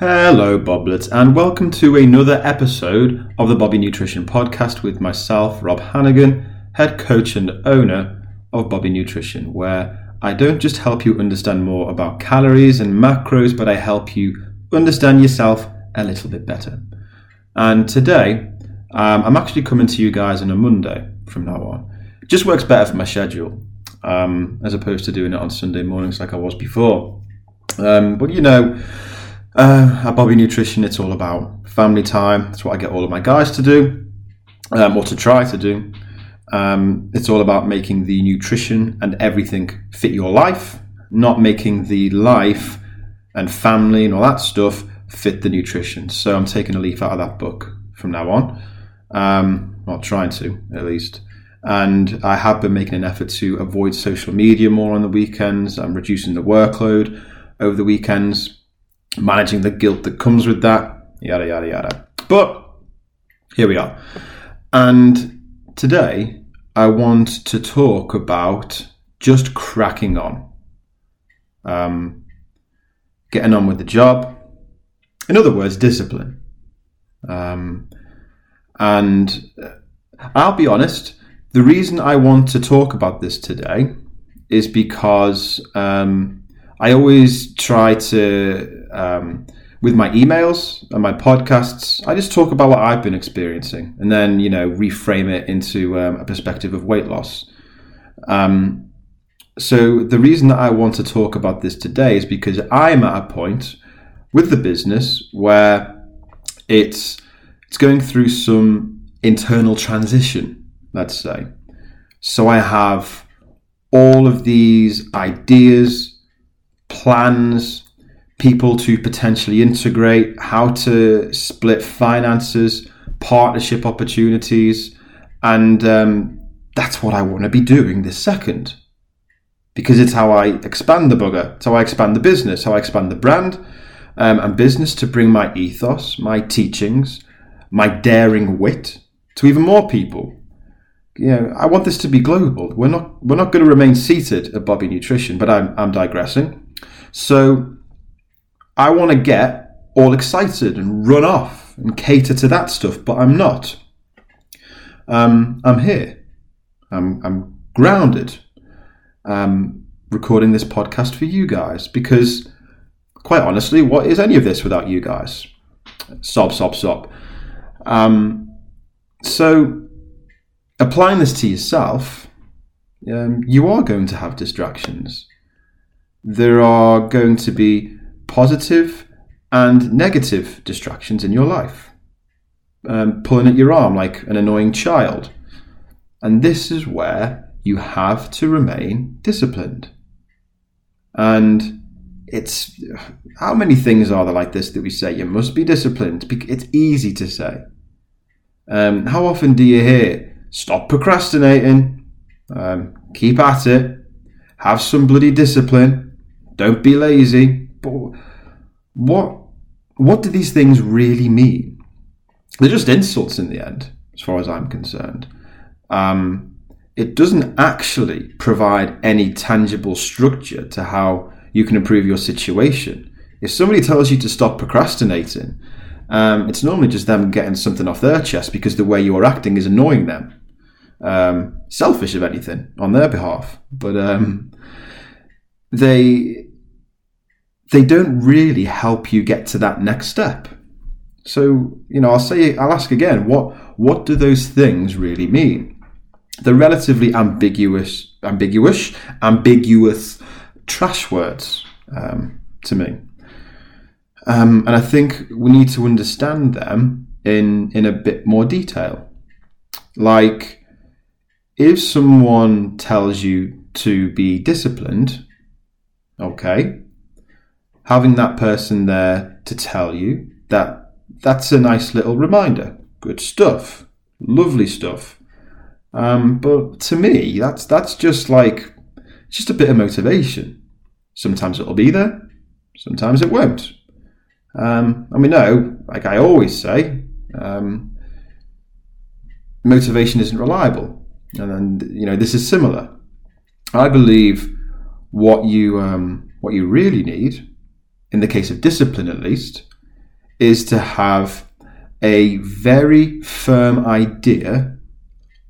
Hello, Boblets, and welcome to another episode of the Bobby Nutrition Podcast with myself, Rob Hannigan, head coach and owner of Bobby Nutrition, where I don't just help you understand more about calories and macros, but I help you understand yourself a little bit better. And today, um, I'm actually coming to you guys on a Monday from now on. It just works better for my schedule um, as opposed to doing it on Sunday mornings like I was before. Um, but you know, uh, at Bobby Nutrition, it's all about family time. That's what I get all of my guys to do, um, or to try to do. Um, it's all about making the nutrition and everything fit your life, not making the life and family and all that stuff fit the nutrition. So I'm taking a leaf out of that book from now on. Um, trying to, at least. And I have been making an effort to avoid social media more on the weekends. I'm reducing the workload over the weekends managing the guilt that comes with that, yada, yada, yada. But here we are. And today I want to talk about just cracking on, um, getting on with the job. In other words, discipline. Um, and I'll be honest, the reason I want to talk about this today is because um, I always try to, um, with my emails and my podcasts, I just talk about what I've been experiencing and then, you know, reframe it into um, a perspective of weight loss. Um, so the reason that I want to talk about this today is because I'm at a point with the business where it's it's going through some internal transition, let's say. So I have all of these ideas plans, people to potentially integrate, how to split finances, partnership opportunities, and um, that's what I want to be doing this second. Because it's how I expand the bugger, it's how I expand the business, how I expand the brand um, and business to bring my ethos, my teachings, my daring wit to even more people. You know, I want this to be global. We're not we're not going to remain seated at Bobby Nutrition, but I'm I'm digressing. So I want to get all excited and run off and cater to that stuff, but I'm not. Um, I'm here. I'm, I'm grounded. Um, recording this podcast for you guys because, quite honestly, what is any of this without you guys? Sob, sob, sob. Um, so, applying this to yourself, um, you are going to have distractions there are going to be positive and negative distractions in your life. Um, pulling at your arm like an annoying child. And this is where you have to remain disciplined. And it's how many things are there like this that we say you must be disciplined? It's easy to say. Um, how often do you hear stop procrastinating, um, keep at it, have some bloody discipline? Don't be lazy. But what what do these things really mean? They're just insults in the end, as far as I'm concerned. Um, it doesn't actually provide any tangible structure to how you can improve your situation. If somebody tells you to stop procrastinating, um, it's normally just them getting something off their chest because the way you're acting is annoying them. Um, selfish, if anything, on their behalf. But um, they they don't really help you get to that next step. So, you know, I'll say, I'll ask again, what, what do those things really mean? They're relatively ambiguous, ambiguous, ambiguous trash words um, to me. Um, and I think we need to understand them in, in a bit more detail. Like, if someone tells you to be disciplined, okay, having that person there to tell you that that's a nice little reminder. Good stuff, lovely stuff. Um, but to me, that's that's just like just a bit of motivation. Sometimes it'll be there, sometimes it won't. Um, and we know, like I always say, um, motivation isn't reliable, and, you know this is similar. I believe what you um, what you really need in the case of discipline at least, is to have a very firm idea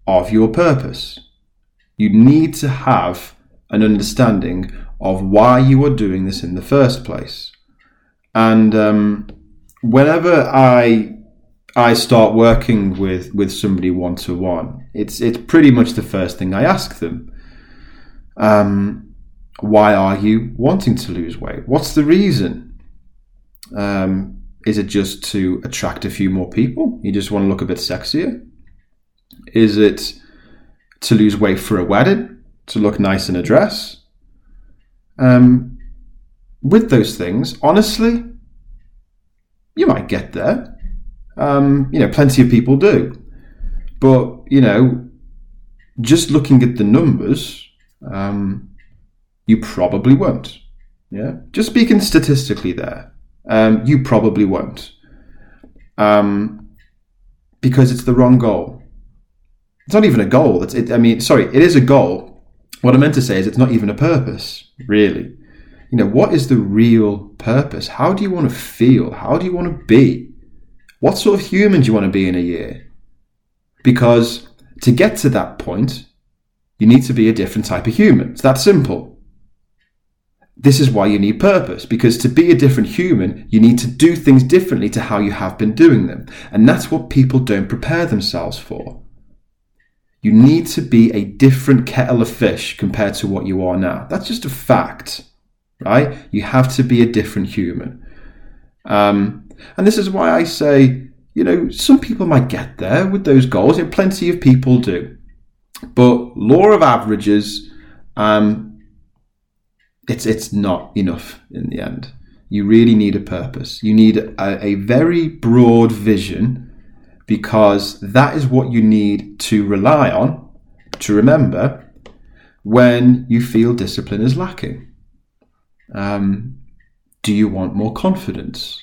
of your purpose. You need to have an understanding of why you are doing this in the first place. And um, whenever I I start working with with somebody one to one, it's it's pretty much the first thing I ask them. Um, why are you wanting to lose weight? What's the reason? Um, is it just to attract a few more people? You just want to look a bit sexier? Is it to lose weight for a wedding? To look nice in a dress? Um, with those things, honestly, you might get there. Um, you know, plenty of people do. But, you know, just looking at the numbers, um, you probably won't. Yeah. Just speaking statistically there, um, you probably won't. Um, because it's the wrong goal. It's not even a goal. It, I mean, sorry, it is a goal. What I meant to say is it's not even a purpose, really. You know, what is the real purpose? How do you want to feel? How do you want to be? What sort of human do you want to be in a year? Because to get to that point, you need to be a different type of human. It's that simple. This is why you need purpose, because to be a different human, you need to do things differently to how you have been doing them. And that's what people don't prepare themselves for. You need to be a different kettle of fish compared to what you are now. That's just a fact right? You have to be a different human. Um, and this is why I say, you know, some people might get there with those goals, and plenty of people do. But law of averages, um, it's it's not enough in the end. You really need a purpose. You need a, a very broad vision because that is what you need to rely on, to remember, when you feel discipline is lacking. Um, do you want more confidence?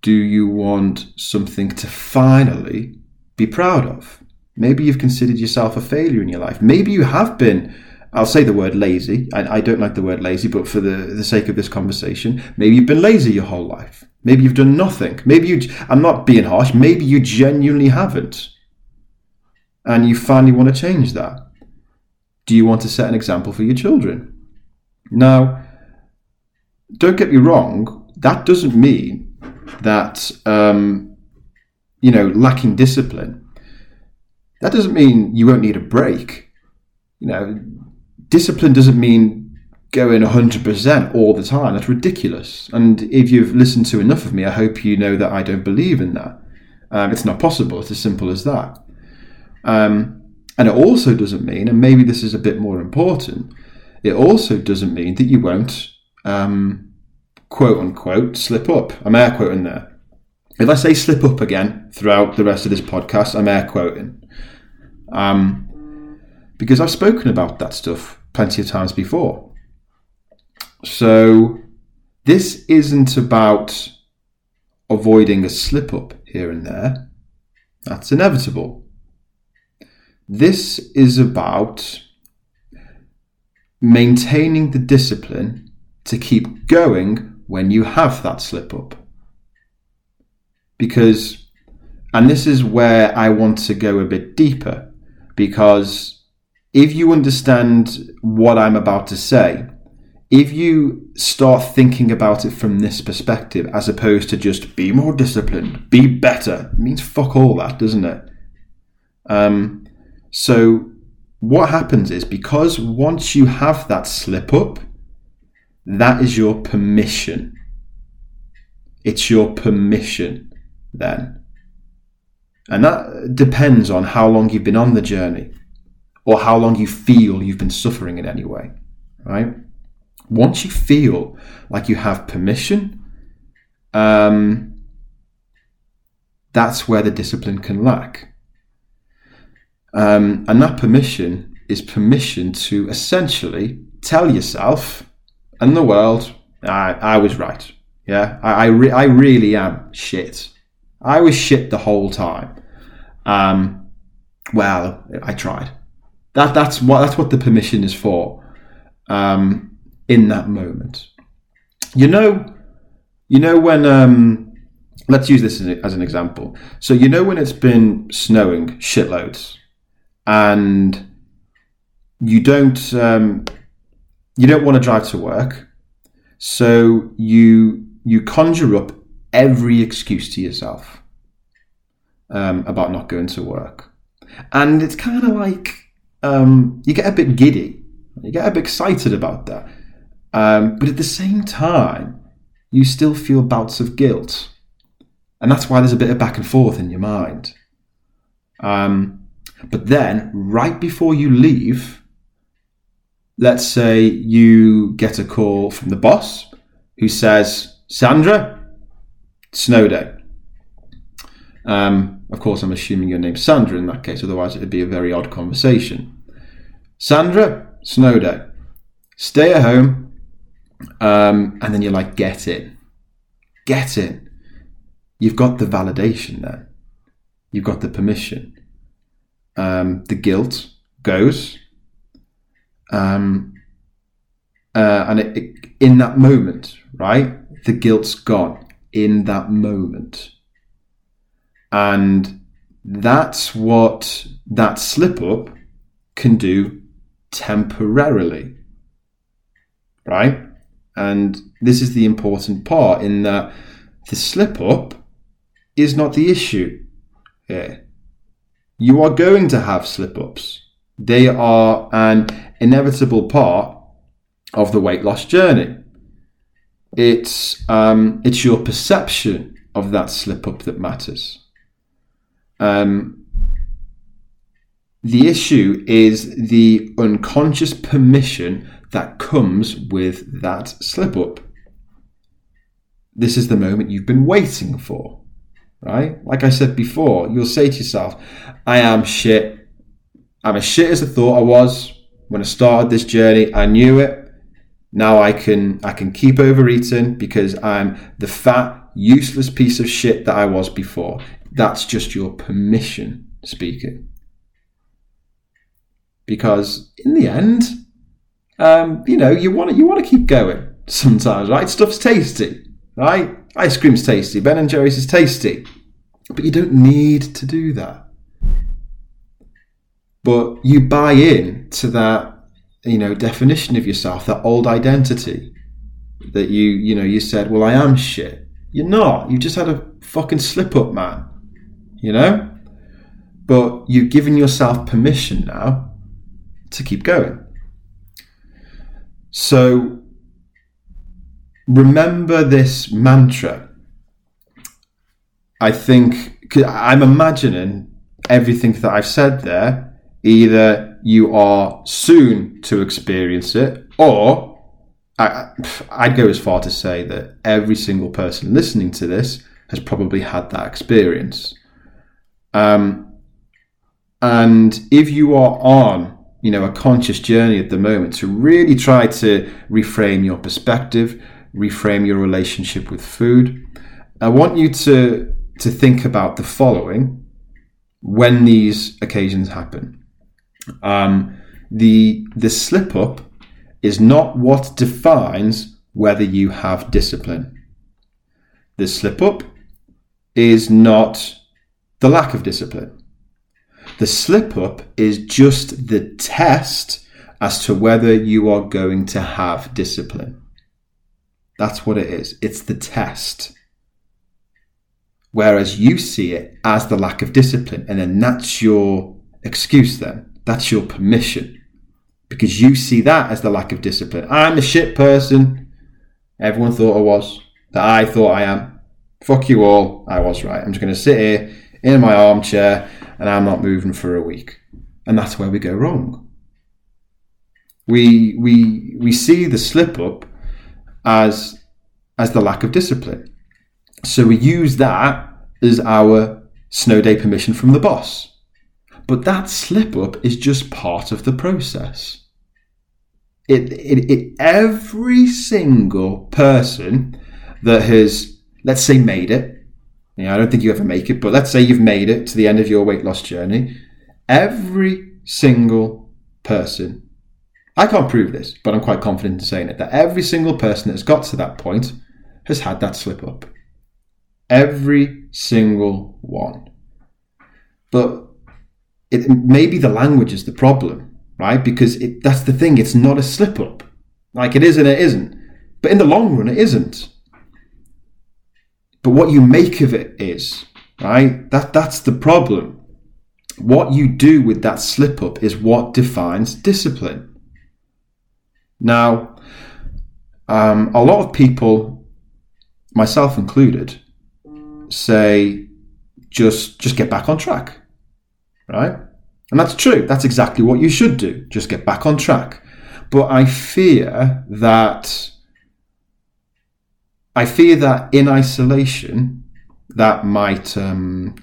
Do you want something to finally be proud of? Maybe you've considered yourself a failure in your life. Maybe you have been, I'll say the word lazy. I, I don't like the word lazy, but for the, the sake of this conversation, maybe you've been lazy your whole life. Maybe you've done nothing. Maybe you, I'm not being harsh, maybe you genuinely haven't. And you finally want to change that. Do you want to set an example for your children? Now, don't get me wrong, that doesn't mean that, um, you know, lacking discipline, that doesn't mean you won't need a break. You know, discipline doesn't mean going 100% all the time. That's ridiculous. And if you've listened to enough of me, I hope you know that I don't believe in that. Um, it's not possible. It's as simple as that. Um, and it also doesn't mean, and maybe this is a bit more important, it also doesn't mean that you won't, um, quote unquote, slip up. I'm air quoting there. If I say slip up again throughout the rest of this podcast, I'm air quoting. Um, because I've spoken about that stuff plenty of times before. So this isn't about avoiding a slip up here and there. That's inevitable. This is about maintaining the discipline to keep going when you have that slip up. Because, and this is where I want to go a bit deeper, because if you understand what I'm about to say, if you start thinking about it from this perspective, as opposed to just be more disciplined, be better, it means fuck all that, doesn't it? Um, so what happens is because once you have that slip up, that is your permission. It's your permission then. And that depends on how long you've been on the journey or how long you feel you've been suffering in any way, right? Once you feel like you have permission, um, that's where the discipline can lack. Um, and that permission is permission to essentially tell yourself and the world, I, I was right. Yeah, I, I, re- I, really am shit. I was shit the whole time. Um, well, I tried. That that's what that's what the permission is for. Um, in that moment, you know, you know when um, let's use this as, a- as an example. So you know when it's been snowing shitloads, and you don't um, you don't want to drive to work, so you you conjure up every excuse to yourself um, about not going to work, and it's kind of like um, you get a bit giddy, you get a bit excited about that, um, but at the same time, you still feel bouts of guilt, and that's why there's a bit of back and forth in your mind. Um, but then, right before you leave, let's say you get a call from the boss who says, Sandra, snow day. Um, of course, I'm assuming your name's Sandra in that case, otherwise, it'd be a very odd conversation. Sandra, snow day. Stay at home. Um, and then you're like, get in. Get in. You've got the validation then. You've got the permission. Um, the guilt goes. Um, uh, and it, it, in that moment, right, the guilt's gone in that moment. And that's what that slip up can do temporarily, right? And this is the important part in that the slip up is not the issue here. You are going to have slip ups. They are an inevitable part of the weight loss journey. It's um, it's your perception of that slip up that matters. Um, the issue is the unconscious permission that comes with that slip up. This is the moment you've been waiting for, right? Like I said before, you'll say to yourself, I am shit. I'm as shit as I thought I was when I started this journey. I knew it. Now I can I can keep overeating because I'm the fat, useless piece of shit that I was before. That's just your permission speaking. Because in the end, um, you know, you want to, you want to keep going sometimes, right? Stuff's tasty, right? Ice cream's tasty, Ben and Jerry's is tasty, but you don't need to do that. But you buy in to that, you know, definition of yourself, that old identity that you, you know, you said, well, I am shit. You're not. You just had a fucking slip up, man. You know? But you've given yourself permission now to keep going. So remember this mantra. I think, I'm imagining everything that I've said there. Either you are soon to experience it, or I, I'd go as far to say that every single person listening to this has probably had that experience. Um, and if you are on, you know, a conscious journey at the moment to really try to reframe your perspective, reframe your relationship with food, I want you to to think about the following when these occasions happen. Um, the the slip up is not what defines whether you have discipline. The slip up is not the lack of discipline. The slip up is just the test as to whether you are going to have discipline. That's what it is. It's the test. Whereas you see it as the lack of discipline, and then that's your excuse, then. That's your permission. Because you see that as the lack of discipline. I'm a shit person. Everyone thought I was. That I thought I am. Fuck you all. I was right. I'm just going to sit here in my armchair and I'm not moving for a week. And that's where we go wrong. We, we, we see the slip up as, as the lack of discipline. So we use that as our snow day permission from the boss. But that slip up is just part of the process. It, it, it, every single person that has, let's say, made it, know, I don't think you ever make it, but let's say you've made it to the end of your weight loss journey. Every single person, I can't prove this, but I'm quite confident in saying it, that every single person that's got to that point has had that slip up. Every single one. But it maybe the language is the problem, right? Because it, that's the thing. It's not a slip up. Like it is and it isn't. But in the long run, it isn't. But what you make of it is, right? That that's the problem. What you do with that slip up is what defines discipline. Now, um, a lot of people, myself included, say just just get back on track, right? And that's true. That's exactly what you should do. Just get back on track. But I fear that I fear that in isolation, that might um,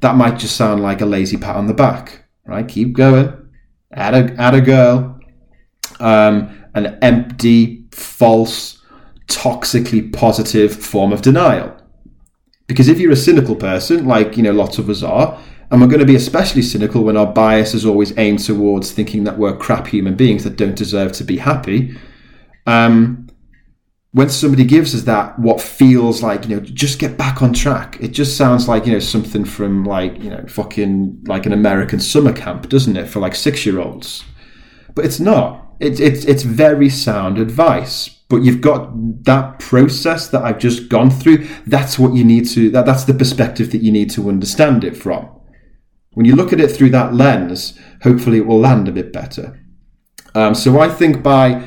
that might just sound like a lazy pat on the back, right? Keep going, add a add a girl, um, an empty, false, toxically positive form of denial. Because if you're a cynical person, like you know lots of us are, and we're going to be especially cynical when our bias is always aimed towards thinking that we're crap human beings that don't deserve to be happy. Um, when somebody gives us that, what feels like, you know, just get back on track, it just sounds like, you know, something from like, you know, fucking like an American summer camp, doesn't it, for like six year olds? But it's not. It's, it's, it's very sound advice. But you've got that process that I've just gone through. That's what you need to, that, that's the perspective that you need to understand it from. When you look at it through that lens, hopefully it will land a bit better. Um, so I think by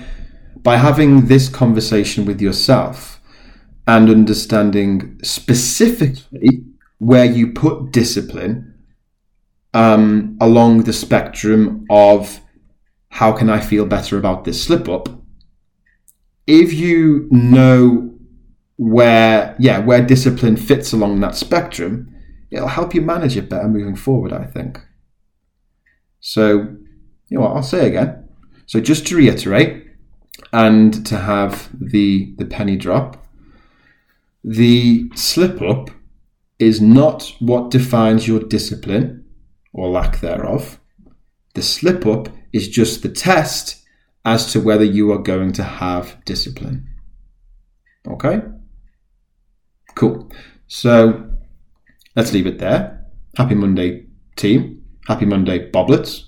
by having this conversation with yourself and understanding specifically where you put discipline um, along the spectrum of how can I feel better about this slip up, if you know where, yeah, where discipline fits along that spectrum, it'll help you manage it better moving forward, I think. So, you know what, I'll say again. So, just to reiterate, and to have the the penny drop. The slip up is not what defines your discipline or lack thereof. The slip up is just the test as to whether you are going to have discipline. Okay? Cool. So let's leave it there. Happy Monday, team. Happy Monday, Boblets.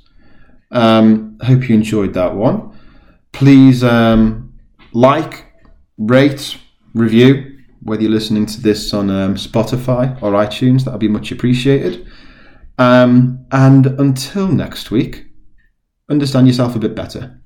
Um, hope you enjoyed that one please um, like, rate, review, whether you're listening to this on um, Spotify or iTunes. That would be much appreciated. Um, and until next week, understand yourself a bit better.